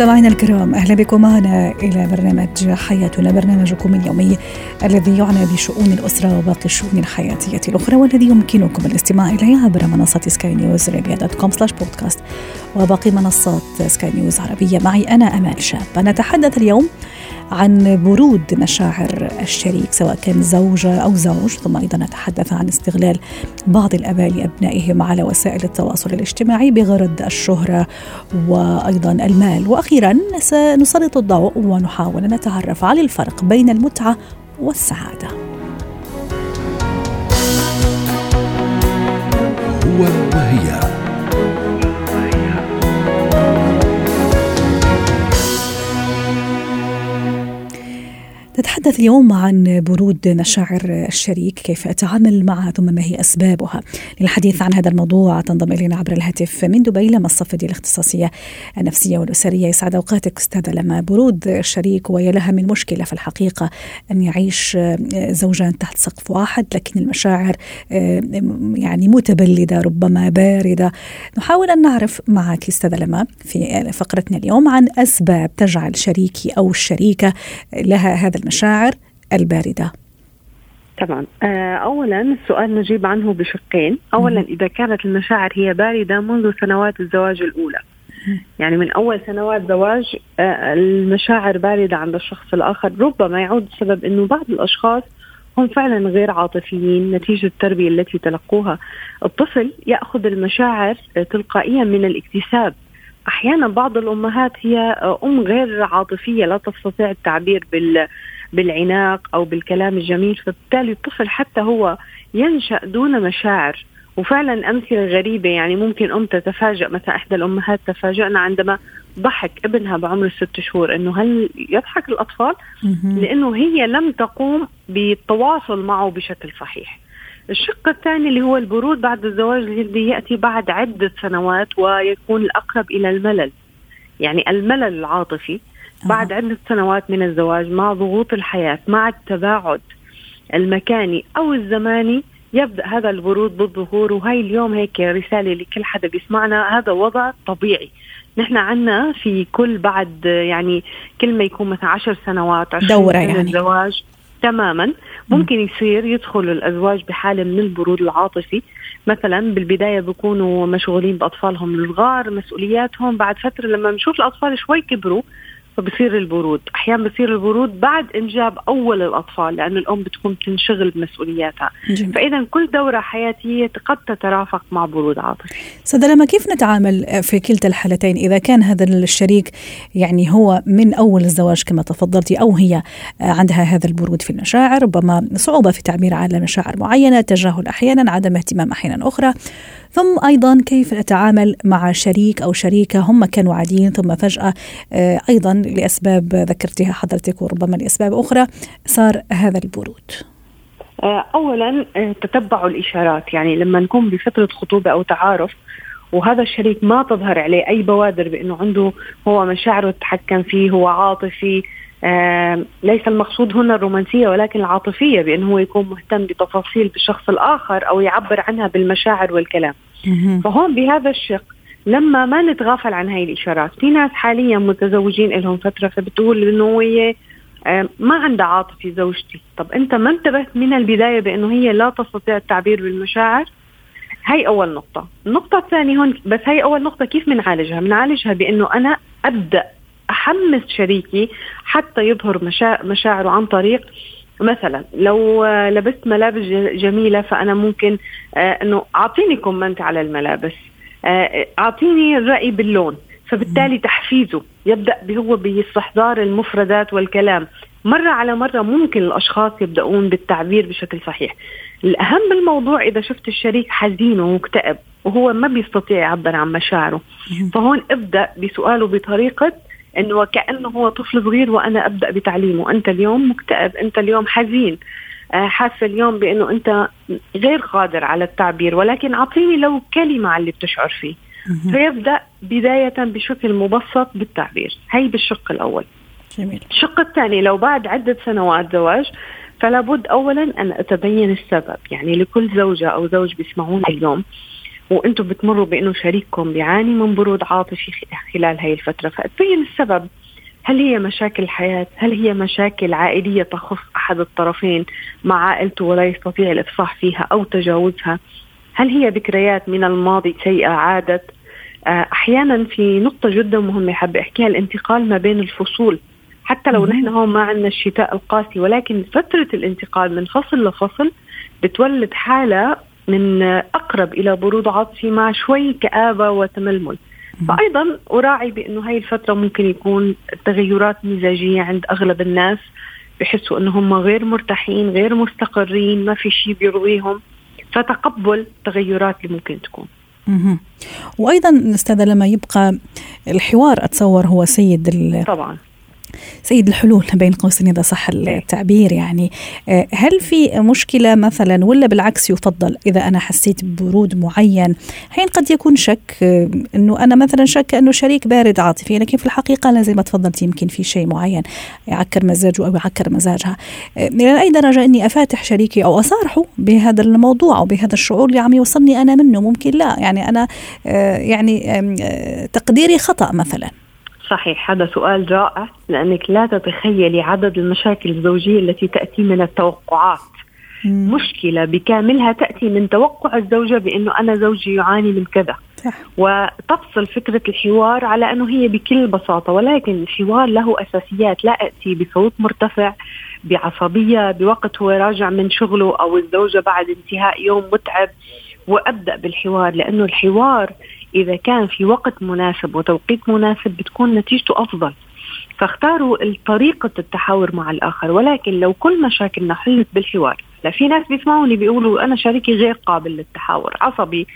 مستمعينا الكرام أهلا بكم. معنا إلى برنامج حياتنا برنامجكم اليومي الذي يعنى بشؤون الأسرة وباقي الشؤون الحياتية الأخرى والذي يمكنكم الاستماع إليه عبر منصة Sky News Arabia dot com slash podcast وباقي منصات سكاي نيوز عربية. معي أنا أمال شاب. نتحدث اليوم عن برود مشاعر الشريك سواء كان زوجة أو زوج ثم أيضا نتحدث عن استغلال بعض الآباء لأبنائهم على وسائل التواصل الاجتماعي بغرض الشهرة وأيضا المال. وأخيرا سنسلط الضوء ونحاول أن نتعرف على الفرق بين المتعة والسعادة. هو وهي. نتحدث اليوم عن برود مشاعر الشريك كيف أتعامل معها ثم ما هي أسبابها؟ للحديث عن هذا الموضوع تنضم إلينا عبر الهاتف من دبي لما الصفدي الاختصاصية النفسية والأسرية. يسعد أوقاتك أستاذة لما. برود الشريك وهي لها من مشكلة في الحقيقة أن يعيش زوجان تحت سقف واحد لكن المشاعر يعني متبلدة ربما باردة. نحاول أن نعرف معك أستاذة لما في فقرتنا اليوم عن أسباب تجعل شريكي أو الشريكة لها هذا المشاعر. الباردة. تمام. آه، اولا السؤال نجيب عنه بشقين. اولا إذا كانت المشاعر هي باردة منذ سنوات الزواج الأولى. يعني من أول سنوات زواج آه، المشاعر باردة عند الشخص الآخر ربما يعود السبب إنه بعض الأشخاص هم فعلا غير عاطفيين نتيجة التربية التي تلقوها. الطفل يأخذ المشاعر تلقائيا من الاكتساب. أحيانا بعض الأمهات هي أم غير عاطفية لا تستطيع التعبير بال بالعناق أو بالكلام الجميل فبالتالي الطفل حتى هو ينشأ دون مشاعر وفعلا أمثلة غريبة يعني ممكن أم تتفاجأ مثلا إحدى الأمهات تفاجأنا عندما ضحك ابنها بعمر الست شهور إنه هل يضحك الأطفال؟ لأنه هي لم تقوم بالتواصل معه بشكل صحيح. الشق الثاني اللي هو البرود بعد الزواج الذي يأتي بعد عدة سنوات ويكون الأقرب إلى الملل. يعني الملل العاطفي بعد عدة سنوات من الزواج مع ضغوط الحياة مع التباعد المكاني أو الزماني يبدأ هذا البرود بالظهور وهي اليوم هيك رسالة لكل حدا بيسمعنا. هذا وضع طبيعي. نحن عنا في كل بعد يعني كل ما يكون مثلا عشر سنوات عشر دورة يعني. الزواج تماما. ممكن يصير يدخل الأزواج بحالة من البرود العاطفي. مثلا بالبداية بيكونوا مشغولين بأطفالهم الصغار مسؤولياتهم. بعد فترة لما بنشوف الأطفال شوي كبروا فبصير البرود. أحيانا بصير البرود بعد إنجاب أول الأطفال لأن الأم بتكون تنشغل بمسؤولياتها. جميل. فاذا كل دورة حياتية قد تترافق مع برود عاطفي سيدة لما كيف نتعامل في كلتا الحالتين إذا كان هذا الشريك يعني هو من أول الزواج كما تفضلتي أو هي عندها هذا البرود في المشاعر ربما صعوبة في التعبير على مشاعر معينة تجاهل أحيانا عدم اهتمام أحيانا أخرى. ثم أيضا كيف نتعامل مع شريك أو شريكة هم كانوا عاديين ثم فجأة أيضا لأسباب ذكرتها حضرتك وربما لأسباب أخرى صار هذا البرود. اولا تتبع الإشارات يعني لما نكون بفتره خطوبة أو تعارف وهذا الشريك ما تظهر عليه أي بوادر بأنه عنده هو مشاعره تتحكم فيه هو عاطفي آه ليس المقصود هنا الرومانسية ولكن العاطفية بأنه هو يكون مهتم بتفاصيل بالشخص الآخر أو يعبر عنها بالمشاعر والكلام. فهون بهذا الشق لما ما نتغافل عن هاي الإشارات، في ناس حاليا متزوجين لهم فترة فبتقول إنه هي آه ما عندها عاطفة زوجتي، طب أنت ما انتبهت من البداية بأنه هي لا تستطيع التعبير بالمشاعر؟ هي أول نقطة، النقطة الثانية هون بس هي أول نقطة كيف بنعالجها؟ بنعالجها بأنه أنا أبدأ احمس شريكي حتى يظهر مشا... مشاعره عن طريق مثلا. لو لبست ملابس جميلة فأنا ممكن آه إنه أعطيني كومنت على الملابس. آه أعطيني الراي باللون. فبالتالي تحفيزه يبدأ هو باستحضار المفردات والكلام. مرة على مرة ممكن الأشخاص يبدأون بالتعبير بشكل صحيح. الأهم بالموضوع إذا شفت الشريك حزين ومكتئب وهو ما بيستطيع يعبر عن مشاعره. فهون ابدأ بسؤاله بطريقة إنه وكانه هو طفل صغير وأنا أبدأ بتعليمه. أنت اليوم مكتئب أنت اليوم حزين حاسه اليوم بإنه أنت غير قادر على التعبير ولكن أعطيني لو كلمة على اللي بتشعر فيه. فيبدأ بداية بشكل مبسط بالتعبير. هي بالشق الأول. جميل. الشق الثاني لو بعد عدة سنوات زواج فلا بد أولا أن أتبين السبب. يعني لكل زوجة أو زوج بيسمعوني اليوم وأنتم بتمروا بانه شريككم بيعاني من برود عاطفي خلال هاي الفترة. فتبين السبب. هل هي مشاكل الحياة هل هي مشاكل عائلية تخص أحد الطرفين مع عائلته ولا يستطيع الإفصاح فيها أو تجاوزها؟ هل هي ذكريات من الماضي سيئة عادت؟ آه، أحيانا في نقطة جدا مهمة حابة أحكيها الانتقال ما بين الفصول. حتى لو نحن هون ما عندنا الشتاء القاسي ولكن فترة الانتقال من فصل لفصل بتولد حالة من أقرب إلى برود عاطفي مع شوي كآبة وتململ. فايضا أراعي بأنه هاي الفترة ممكن يكون تغيرات مزاجية عند أغلب الناس بحسوا إنه هم غير مرتاحين غير مستقرين ما في شيء بيرضيهم. فتقبل التغيرات اللي ممكن تكون. وأيضا استاذه لما يبقى الحوار أتصور هو سيد طبعا. سيد الحلول بين قوسين إذا صح التعبير يعني. آه، هل في مشكلة مثلا ولا بالعكس يفضل إذا أنا حسيت ببرود معين؟ حين قد يكون شك آه، أنه أنا مثلا شك أنه شريك بارد عاطفي لكن في الحقيقة لا زي ما تفضلت يمكن في شيء معين يعكر مزاجه أو يعكر مزاجها. آه، إلى أي درجة أني أفاتح شريكي أو أصارحه بهذا الموضوع أو بهذا الشعور اللي عم يوصلني أنا منه؟ ممكن لا. يعني أنا يعني تقديري خطأ مثلا. صحيح هذا سؤال رائع لأنك لا تتخيلي عدد المشاكل الزوجية التي تأتي من التوقعات مم. مشكلة بكاملها تأتي من توقع الزوجة بأنه أنا زوجي يعاني من كذا صح. وتفصل فكرة الحوار على أنه هي بكل بساطة ولكن الحوار له أساسيات لا أتي بصوت مرتفع بعصبية بوقت هو راجع من شغله أو الزوجة بعد انتهاء يوم متعب وأبدأ بالحوار لأنه الحوار إذا كان في وقت مناسب وتوقيت مناسب بتكون نتيجته أفضل. فاختاروا طريقة التحاور مع الآخر ولكن لو كل مشاكلنا حلت بالحوار. لا في ناس بيسمعوني بيقولوا أنا شريكي غير قابل للتحاور عصبي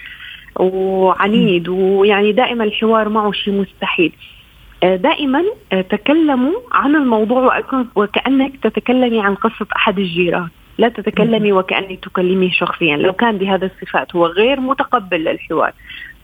وعنيد ويعني دائما الحوار معه شيء مستحيل. آه، دائما آه، تكلموا عن الموضوع وكأنك تتكلمي عن قصة أحد الجيران. لا تتكلمي وكأنك تكلميه شخصيا. لو كان بهذا الصفات هو غير متقبل للحوار.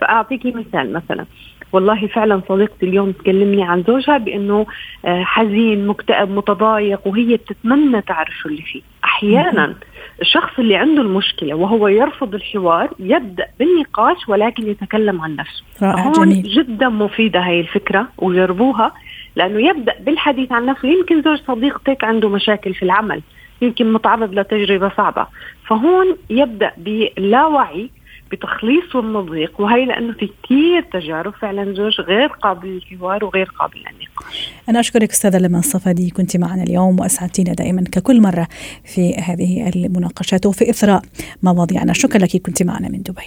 فأعطيكي مثال مثلا. والله فعلا صديقتي اليوم تكلمني عن زوجها بأنه آه، حزين مكتئب متضايق وهي بتتمنى تعرف شو اللي فيه. أحيانا الشخص اللي عنده المشكلة وهو يرفض الحوار يبدأ بالنقاش ولكن يتكلم عن نفسه. رائع جميل. جدا مفيدة هي الفكرة وجربوها لأنه يبدأ بالحديث عن نفسه. يمكن زوج صديقتك عنده مشاكل في العمل. يمكن متعرض لتجربة صعبة فهون يبدأ باللاوعي بتخليصه من الضيق وهي لأنه في كثير تجارب فعلا زوج غير قابل للحوار وغير قابل للنقاش. أنا أشكرك أستاذة لما الصفدي كنت معنا اليوم وأسعدتينا دائما ككل مرة في هذه المناقشات وفي إثراء مواضيعنا، شكرا لك كنت معنا من دبي.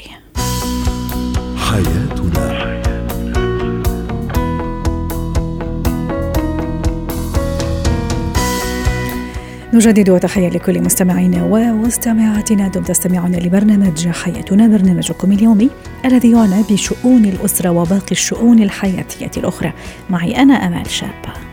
حياتنا نجدد وتحية لكل مستمعينا ومستمعاتنا دمتم تستمعون لبرنامج حياتنا برنامجكم اليومي الذي يعنى بشؤون الأسرة وباقي الشؤون الحياتية الأخرى. معي أنا أمال شابة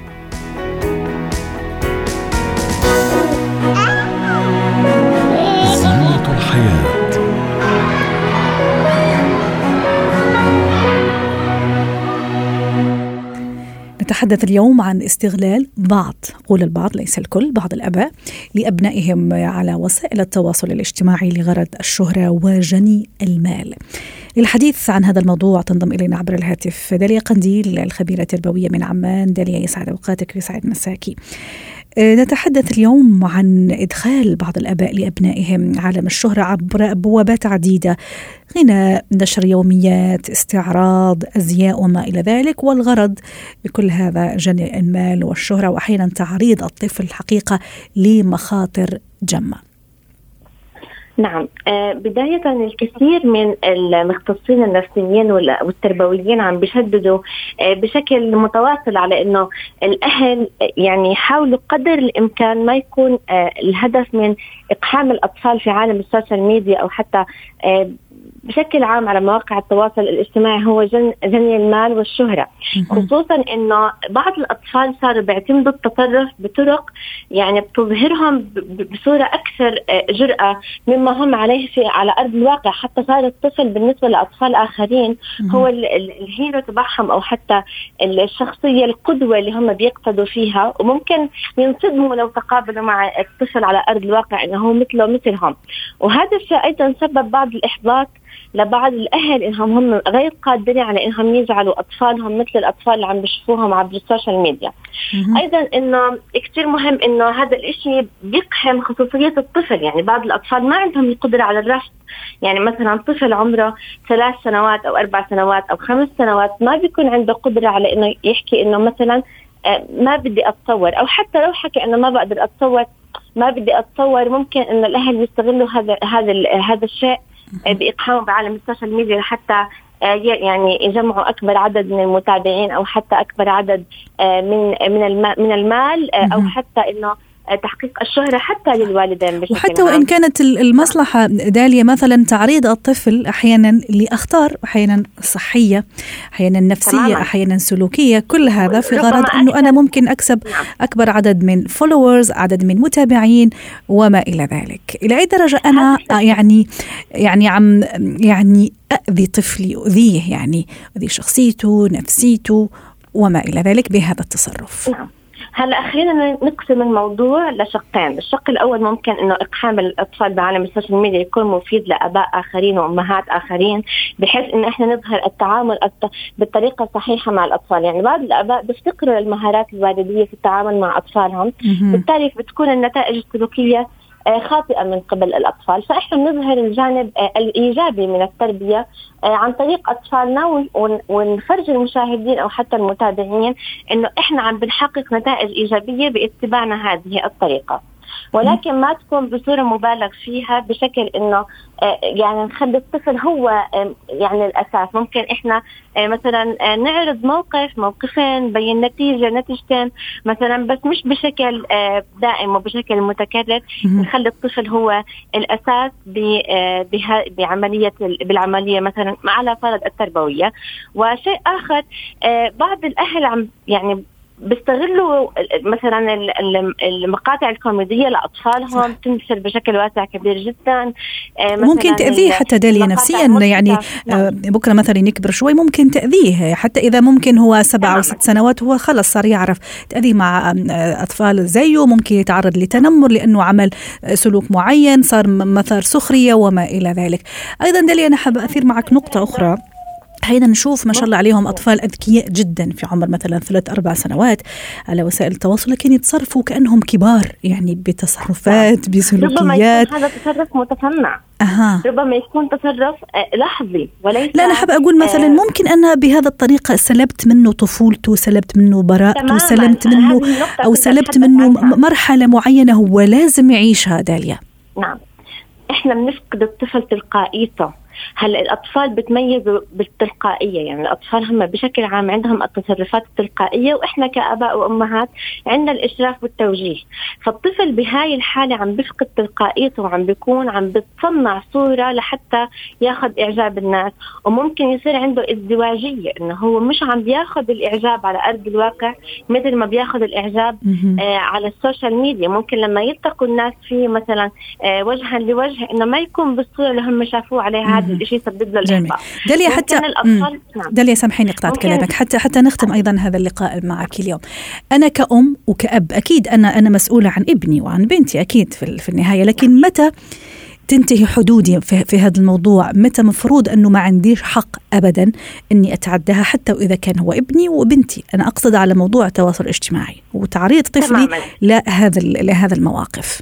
نتحدث اليوم عن استغلال بعض قول البعض ليس الكل بعض الأباء لأبنائهم على وسائل التواصل الاجتماعي لغرض الشهرة وجني المال. للحديث عن هذا الموضوع تنضم إلينا عبر الهاتف داليا قنديل الخبيرة التربوية من عمان داليا يسعد أوقاتك ويسعد مساكي. آه، نتحدث اليوم عن إدخال بعض الآباء لأبنائهم عالم الشهرة عبر بوابات عديدة. غناء نشر يوميات استعراض أزياء وما إلى ذلك والغرض بكل هذا جني المال والشهرة وأحيانا تعريض الطفل الحقيقة لمخاطر جمة. نعم. آه، بداية الكثير من المختصين النفسيين والتربويين عم بيشددوا آه، بشكل متواصل على إنه الأهل يعني يحاولوا قدر الإمكان ما يكون آه، الهدف من إقحام الأطفال في عالم ال social media أو حتى بشكل عام على مواقع التواصل الاجتماعي هو جن جني المال والشهرة. خصوصا إنه بعض الأطفال صاروا بيعتمدوا التصرف بطرق يعني بتظهرهم بصورة أكثر آه، جرأة مما هم عليه في على أرض الواقع. حتى صار الطفل بالنسبة لأطفال آخرين هو الهيرو تبعهم أو حتى الشخصية القدوة اللي هم بيقتدوا فيها. وممكن ينصدموا لو تقابلوا مع الطفل على أرض الواقع إنه هو مثله مثلهم وهذا الشيء أيضا سبب بعض الإحباط لبعض الأهل إنهم هم غير قادرين على إنهم يجعلوا أطفالهم مثل الأطفال اللي عم بيشوفوهم عبر ال social media. أيضا إنه كثير مهم إنه هذا الشيء بيقحم خصوصية الطفل. يعني بعض الأطفال ما عندهم القدرة على الرفض. يعني مثلا طفل عمره ثلاث سنوات أو أربع سنوات أو خمس سنوات ما بيكون عنده قدرة على إنه يحكي إنه مثلا آه، ما بدي أتصور. أو حتى لو حكي إنه ما بقدر أتصور ما بدي أتصور ممكن إنه الأهل يستغلوا هذا هذا هذا الشيء باقحامه بعالم السوشيال ميديا لحتى آه، يعني يجمعوا أكبر عدد من المتابعين أو حتى أكبر عدد آه، من من من المال أو حتى إنه تحقيق الشهرة حتى للوالدين بشكل وحتى وإن كانت المصلحة دالية مثلا تعريض الطفل أحيانا لأخطار أحيانا صحية أحيانا نفسية تماما. أحيانا سلوكية كل هذا في غرض أنه أنا ممكن أكسب نعم. أكبر عدد من followers عدد من متابعين وما إلى ذلك إلى أي درجة أنا يعني يعني عم يعني أذي طفلي أؤذيه يعني أذي شخصيته نفسيته وما إلى ذلك بهذا التصرف نعم. هلا خلينا نقسم الموضوع لشقين، الشق الأول ممكن إنه إقحام الأطفال بعالم السوشيال ميديا يكون مفيد لأباء آخرين وأمهات آخرين بحيث انه إحنا نظهر التعامل بالطريقة الصحيحة مع الأطفال، يعني بعض الأباء بيفتقروا للمهارات الوالديه في التعامل مع أطفالهم، بالتالي بتكون النتائج السلوكية آه، خاطئة من قبل الأطفال. فإحنا بنظهر الجانب آه، الإيجابي من التربية آه، عن طريق أطفالنا ونفرج المشاهدين أو حتى المتابعين إنه إحنا عم بنحقق نتائج إيجابية باتباعنا هذه الطريقة. ولكن ما تكون بصورة مبالغ فيها بشكل إنه آه، يعني نخلي الطفل هو يعني الأساس. ممكن إحنا آه، مثلا آه، نعرض موقف موقفين بين نتيجة نتيجتين. مثلا بس مش بشكل دائم وبشكل متكرر. نخلي الطفل هو الأساس بعملية بالعملية مثلا على فرض التربوية. وشيء آخر بعض الأهل عم يعني بيستغلوا مثلا المقاطع الكوميدية لأطفالهم تنتشر بشكل واسع كبير جدا. آه، ممكن تأذيه حتى داليا نفسيا يعني آه، نعم. بكرة مثلا يكبر شوي ممكن تأذيه. حتى إذا ممكن هو سبع أو ست سنوات هو خلص صار يعرف. تأذيه مع آه، أطفال زيه ممكن يتعرض لتنمر لأنه عمل سلوك معين صار مثار سخرية وما إلى ذلك. أيضا داليا أنا حابه أثير معك نقطة أخرى. هيدا نشوف ما شاء الله عليهم أطفال أذكياء جدا في عمر مثلا ثلاث أربع سنوات على وسائل التواصل لكن يتصرفوا كأنهم كبار يعني بتصرفات بسلوكيات ربما يكون هذا تصرف متصنع أها. ربما يكون تصرف آه، لحظي وليس لا أنا حابة أقول مثلا آه ممكن أنا بهذا الطريقة سلبت منه طفولته سلبت منه براءته سلبت منه أو سلبت منه مرحلة معينة هو لازم يعيشها داليا. نعم. إحنا بنفقد الطفل تلقائيته. هلا الأطفال بتميزوا بالتلقائية يعني الأطفال هم بشكل عام عندهم التصرفات التلقائية وإحنا كآباء وأمهات عندنا الإشراف والتوجيه. فالطفل بهاي الحالة عم بيفقد تلقائيته وعم بيكون عم بتصنع صورة لحتى ياخذ إعجاب الناس. وممكن يصير عنده ازدواجية إنه هو مش عم بياخذ الإعجاب على أرض الواقع مثل ما بياخذ الإعجاب آه على السوشيال ميديا. ممكن لما يلتقوا الناس فيه مثلا آه وجها لوجه إنه ما يكون بالصورة اللي هم شافوه عليها. هذا الشيء يسبب له الإحباط داليا حتى نعم. داليا سامحيني قطعت كلامك. حتى حتى نختم أيضا هذا اللقاء معك اليوم. أنا كأم وكأب أكيد أنا أنا مسؤولة عن ابني وعن بنتي أكيد في, في النهاية لكن متى تنتهي حدودي في, في هذا الموضوع؟ متى مفروض أنه ما عنديش حق أبدا أني أتعداها حتى وإذا كان هو ابني وبنتي؟ أنا أقصد على موضوع التواصل الاجتماعي وتعريض طفلي لهذا لهذا المواقف.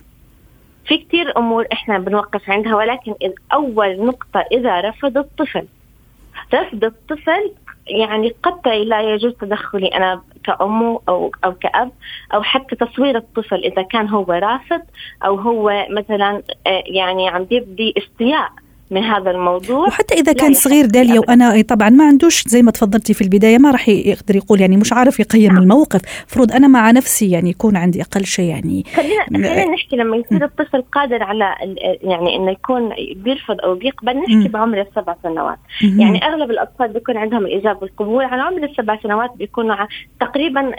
في كثير أمور إحنا بنوقف عندها ولكن اول نقطة إذا رفض الطفل. رفض الطفل يعني قطعي لا يجوز تدخلي أنا كأم أو أو كأب أو حتى تصوير الطفل إذا كان هو رافض أو هو مثلا آه، يعني عم يبدي استياء. من هذا الموضوع. وحتى إذا كان صغير داليا وأنا طبعا ما عندوش زي ما تفضلتي في البداية ما راح يقدر يقول يعني مش عارف يقيم نعم. الموقف. فرض أنا مع نفسي يعني يكون عندي أقل شيء يعني. خلينا خلينا نحكي لما يصير الطفل قادر على يعني إنه يكون بيرفض أو بيقبل. نحكي بعمر السبع سنوات. يعني أغلب الأطفال بيكون عندهم الاجابه والقبول على عمر السبع سنوات بيكونوا تقريبا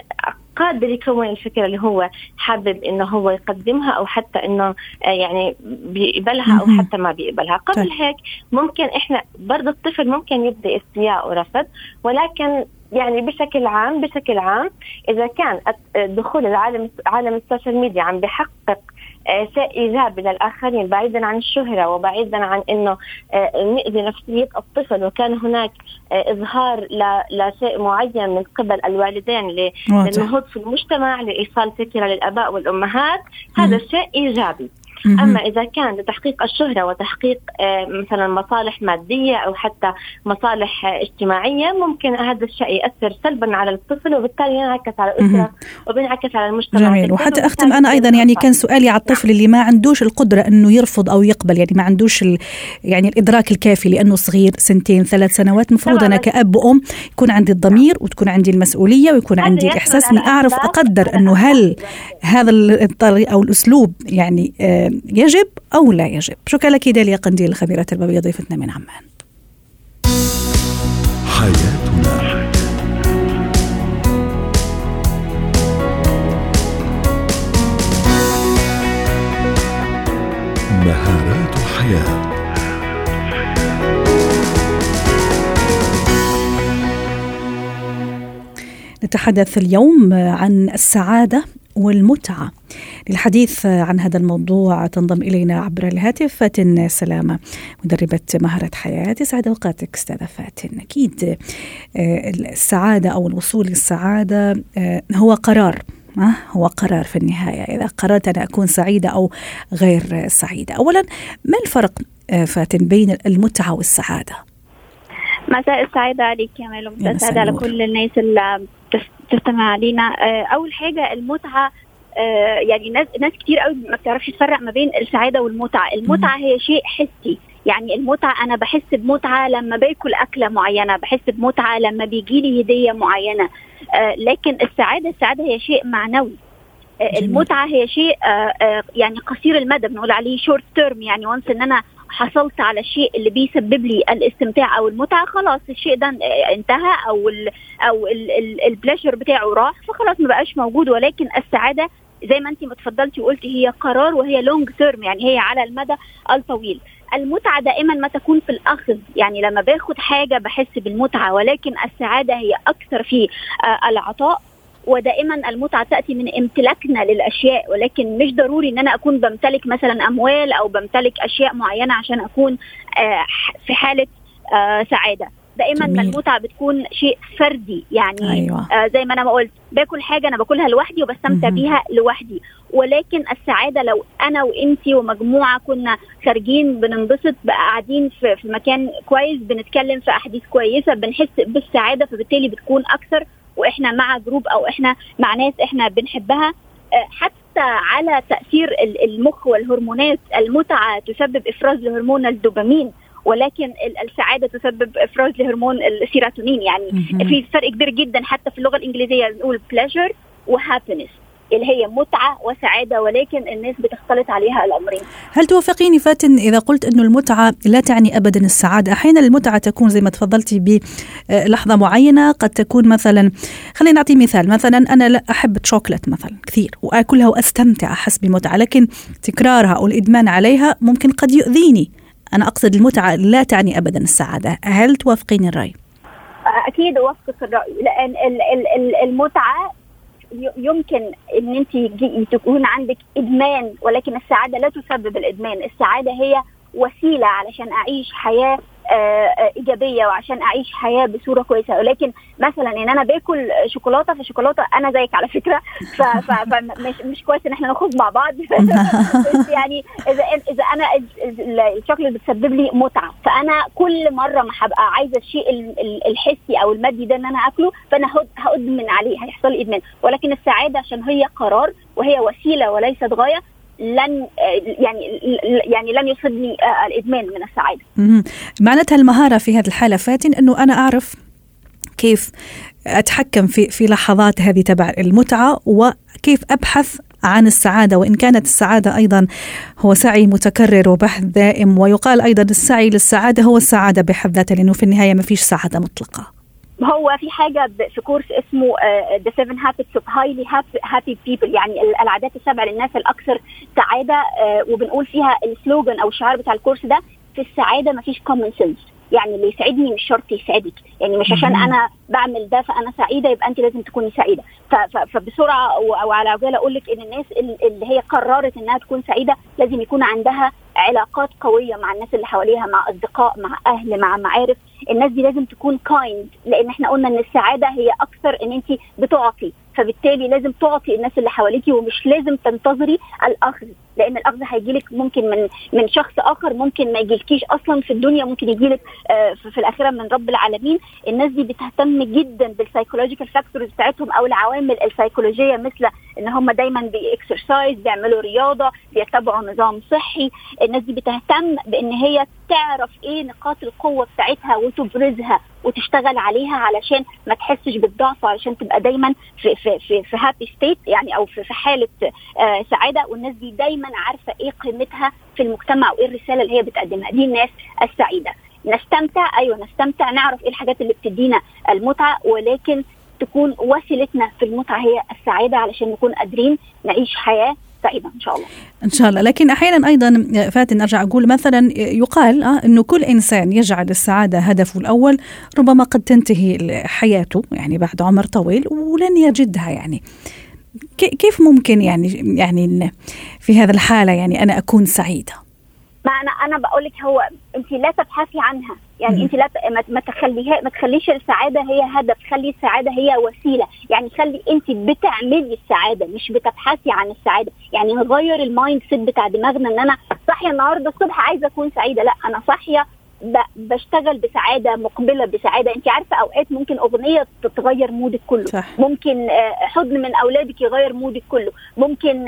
قادر يكون الفكرة اللي هو حابب إنه هو يقدمها أو حتى إنه آه، يعني بيقبلها أو حتى ما بيقبلها قبل طيب. هيك ممكن إحنا برضه الطفل ممكن يبدأ استياء ورفض ولكن يعني بشكل عام بشكل عام إذا كان دخول العالم عالم السوشيال ميديا عم بحقق آه، شيء ايجابي للاخرين بعيدا عن الشهرة وبعيدا عن إنه آه، نأذي نفسية الطفل. وكان هناك آه، إظهار لشيء معين من قبل الوالدين للنهوض في المجتمع لإيصال فكرة للآباء والأمهات. هذا شيء إيجابي. أما إذا كان لتحقيق الشهرة وتحقيق آه، مثلا مصالح مادية أو حتى مصالح اجتماعية ممكن هذا الشيء ياثر سلبا على الطفل وبالتالي ينعكس على الأسرة وبينعكس على المجتمع جميل. وحتى أختم أنا أيضا يعني كان سؤالي على الطفل نعم. اللي ما عندوش القدرة إنه يرفض أو يقبل يعني ما عندوش يعني الإدراك الكافي لأنه صغير سنتين ثلاث سنوات. المفروض أنا كأب وأم يكون عندي الضمير وتكون عندي المسؤولية ويكون عندي الإحساس إني أعرف أقدر إنه هل هذا الطريق أو الأسلوب يعني آه يجب أو لا يجب. شكرا لك داليا قنديل الخبيرة التربوية ضيفتنا من عمان. حياتنا. مهارات حياه نتحدث اليوم عن السعادة. والمتعة. للحديث عن هذا الموضوع تنضم إلينا عبر الهاتف فاتن سلامة مدربة مهارة حياة. سعد أوقاتك أستاذة فاتن. أكيد آه، السعادة أو الوصول للسعادة آه، هو قرار هو قرار في النهاية. إذا قررت أن أكون سعيدة أو غير سعيدة. أولا ما الفرق آه، فاتن بين المتعة والسعادة؟ مساء السعادة عليك كمال ومساء السعادة على كل الناس اللي تستمع علينا أول حاجة المتعة آه، يعني ناس ناس كتير قوي ما بتعرفش تفرق ما بين السعادة والمتعة، المتعة هي شيء حسي. يعني المتعة أنا بحس بمتعة لما باكل أكلة معينة بحس بمتعة لما بيجي لي هدية معينة. آه لكن السعادة السعادة هي شيء معنوي. آه المتعة هي شيء آه آه يعني قصير المدى بنقول عليه short term يعني once إن أنا حصلت على الشيء اللي بيسبب لي الاستمتاع أو المتعة خلاص الشيء ده انتهى أو ال أو ال pleasure بتاعه راح فخلاص ما بقاش موجود. ولكن السعادة زي ما انت ما وقلتي هي قرار وهي long term يعني هي على المدى الطويل. المتعة دائما ما تكون في الأخذ. يعني لما باخد حاجة بحس بالمتعة ولكن السعادة هي أكثر في آه، العطاء. ودائما المتعة تأتي من امتلاكنا للأشياء ولكن مش ضروري أن أنا أكون بمتلك مثلا أموال أو بمتلك أشياء معينة عشان أكون آه، في حالة آه، سعادة دائما جميل. المتعة بتكون شيء فردي يعني أيوة. آه زي ما أنا ما قلت باكل حاجة أنا باكلها لوحدي وبستمتع بيها لوحدي ولكن السعادة لو أنا وإنتي ومجموعة كنا خارجين بننبسط قاعدين في, في مكان كويس بنتكلم في أحاديث كويسة بنحس بالسعادة فبالتالي بتكون أكثر وإحنا مع group أو إحنا مع ناس إحنا بنحبها آه، حتى على تأثير المخ والهرمونات المتعة تسبب إفراز لهرمون الدوبامين ولكن السعادة تسبب إفراز لهرمون السيروتونين. يعني في فرق كبير جدا حتى في اللغة الإنجليزية بنقول pleasure و happiness اللي هي متعة وسعادة ولكن الناس بتختلط عليها الأمرين هل توافقيني فاتن إذا قلت أنه المتعة لا تعني أبدا السعادة؟ أحيانا المتعة تكون زي ما تفضلتي بلحظة معينة قد تكون مثلا خلينا نعطي مثال. مثلا أنا لا أحب الشوكولات مثلا كثير وأكلها وأستمتع أحس بمتعة لكن تكرارها أو الإدمان عليها ممكن قد يؤذيني. أنا أقصد المتعة لا تعني أبدا السعادة. هل توافقين الرأي؟ أكيد أوافقك الرأي لأن المتعة يمكن إن أنت تكون عندك إدمان ولكن السعادة لا تسبب الإدمان. السعادة هي وسيلة علشان أعيش حياة إيجابية وعشان أعيش حياة بصورة كويسة. ولكن مثلا إن أنا باكل شوكولاتة فشوكولاتة أنا زيك على فكرة. فمش مش كويس إن إحنا نخرج مع بعض. يعني إذا إذا أنا الشوكولاتة بتسبب لي متعة. فأنا كل مرة ما هبقى عايزة الشيء الحسي أو المادي ده إن أنا آكله فأنا هادمن عليه هيحصل لي إدمان. ولكن السعادة عشان هي قرار وهي وسيلة وليست غاية لن يعني يعني لن يصيبني الإدمان من السعادة. معناتها المهارة في هذه الحالة فاتن إنه أنا أعرف كيف أتحكم في في لحظات هذه تبع المتعة وكيف أبحث عن السعادة وإن كانت السعادة أيضا هو سعي متكرر وبحث دائم ويقال أيضا السعي للسعادة هو السعادة بحد ذاتها لأنه في النهاية ما فيش سعادة مطلقة. هو في حاجة في كورس اسمه the seven habits of highly happy people يعني العادات السبع للناس الأكثر سعادة uh, وبنقول فيها ال slogan أو الشعار بتاع ال course ده في السعادة ما فيش common sense يعني اللي يسعدني مش شرط يسعدك يعني مش عشان أنا بعمل ده فأنا سعيدة يبقى أنت لازم تكوني سعيدة. فبسرعة أو على عجاله أقول لك إن الناس اللي هي قررت إنها تكون سعيدة لازم يكون عندها علاقات قوية مع الناس اللي حواليها مع أصدقاء مع أهل مع معارف. الناس دي لازم تكون kind لأن إحنا قلنا إن السعادة هي أكثر إن انت بتعطي. فبالتالي لازم تعطي الناس اللي حواليكي ومش لازم تنتظري الأخذ. لأن الأخذ هيجيلك ممكن من من شخص آخر ممكن ما يجيلكيش أصلا في الدنيا ممكن يجيلك آه في الاخره من رب العالمين. الناس دي بتهتم جدا بال psychological factors بتاعتهم أو العوامل السيكولوجيه مثل إن هم دايما بي exercise بيعملوا رياضة بيتبعوا نظام صحي. الناس دي بتهتم بإن هي تعرف إيه نقاط القوة بتاعتها وتبرزها وتشتغل عليها علشان ما تحسش بالضعف وعلشان تبقى دايما في في في, في هابي ستيت يعني أو في, في حالة آه سعادة. والناس دي دايما عارفة إيه قيمتها في المجتمع وايه الرسالة اللي هي بتقدمها. دي الناس السعيدة. نستمتع؟ أيوه نستمتع. نعرف إيه الحاجات اللي بتدينا المتعة ولكن تكون وسيلتنا في المتعة هي السعادة علشان نكون قادرين نعيش حياة سعيده إن شاء الله. إن شاء الله، لكن أحيانا أيضا فاتن أرجع أقول مثلا يقال آه إنه كل إنسان يجعل السعادة هدفه الأول ربما قد تنتهي حياته يعني بعد عمر طويل ولن يجدها يعني. كيف ممكن يعني يعني في هذا الحالة يعني أنا أكون سعيدة؟ ما أنا أنا بقول لك هو انت لا تبحثي عنها يعني انت لا ما تخليها ما تخليش السعادة هي هدف. خلي السعادة هي وسيلة. يعني خلي انت بتعملي السعادة مش بتبحثي عن السعادة. يعني نغير ال mindset بتاع دماغنا إن أنا صاحية النهارده الصبح عايزة أكون سعيدة. لا أنا صاحية بشتغل بسعادة مقبلة بسعادة. انت عارفة أوقات ممكن أغنية تغير مودك كله. صح. ممكن حضن من أولادك يغير مودك كله. ممكن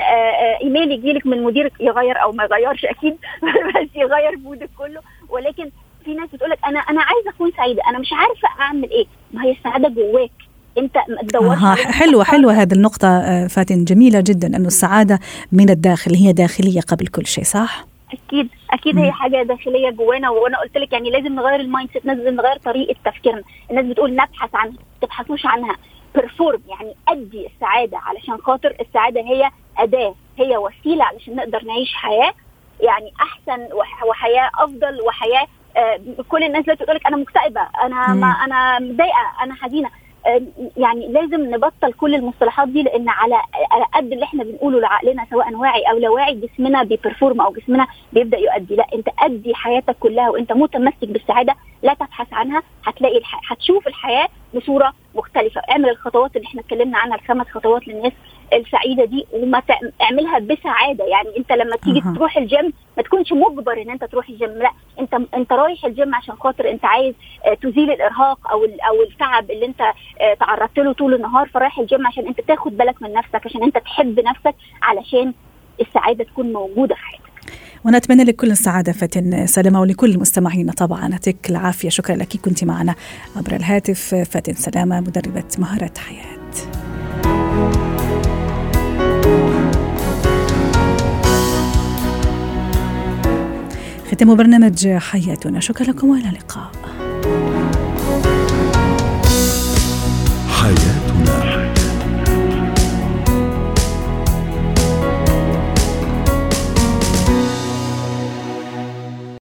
إيميل يجيلك من مديرك يغير أو ما يغيرش أكيد بس يغير مودك كله. ولكن في ناس بتقول لك أنا أنا عايزة أكون سعيدة أنا مش عارفة أعمل إيه. ما هي السعادة جواك. أنت تدورش آه حلوة حلوة هذه النقطة فاتن. جميلة جدا انه السعادة من الداخل هي داخلية قبل كل شيء صح؟ أكيد أكيد هي حاجة داخلية جوانا. وأنا قلت لك يعني لازم نغير ال mindset لازم نغير طريقة تفكيرنا. الناس بتقول نبحث عنها ما تبحثوش عنها. perform يعني أدي السعادة علشان خاطر السعادة هي أداة هي وسيلة علشان نقدر نعيش حياة يعني أحسن وحياة أفضل وحياة آه كل الناس اللي تقول لك أنا مكتئبة أنا ما أنا متضايقة أنا حزينة. يعني لازم نبطل كل المصطلحات دي لأن على على قد اللي إحنا بنقوله لعقلنا سواء واعي أو لا واعي جسمنا بيبرفورم أو جسمنا بيبدأ يؤدي. لا أنت أدي حياتك كلها وأنت متمسك بالسعادة لا تبحث عنها. هتلاقي الح... هتشوف الحياة بصورة مختلفة. اعمل الخطوات اللي إحنا اتكلمنا عنها الخمس خطوات للناس السعيدة دي وما تعملها بسعادة. يعني انت لما تيجي أه. تروح الجيم ما تكونش مجبر ان انت تروح الجيم لا. انت انت رايح الجيم عشان خاطر انت عايز تزيل الارهاق أو أو التعب اللي انت تعرضت له طول النهار فرايح الجيم عشان انت تاخد بالك من نفسك عشان انت تحب نفسك علشان السعادة تكون موجودة في حياتك. وأنا اتمنى لك كل السعادة فاتن سلامه ولكل مستمعينا طبعا يعطيك العافية. شكرا لك. كنت معنا عبر الهاتف. فاتن سلامة مدربة مهارة حياة. ختم برنامج حياتنا. شكرا لكم وإلى اللقاء. حياتي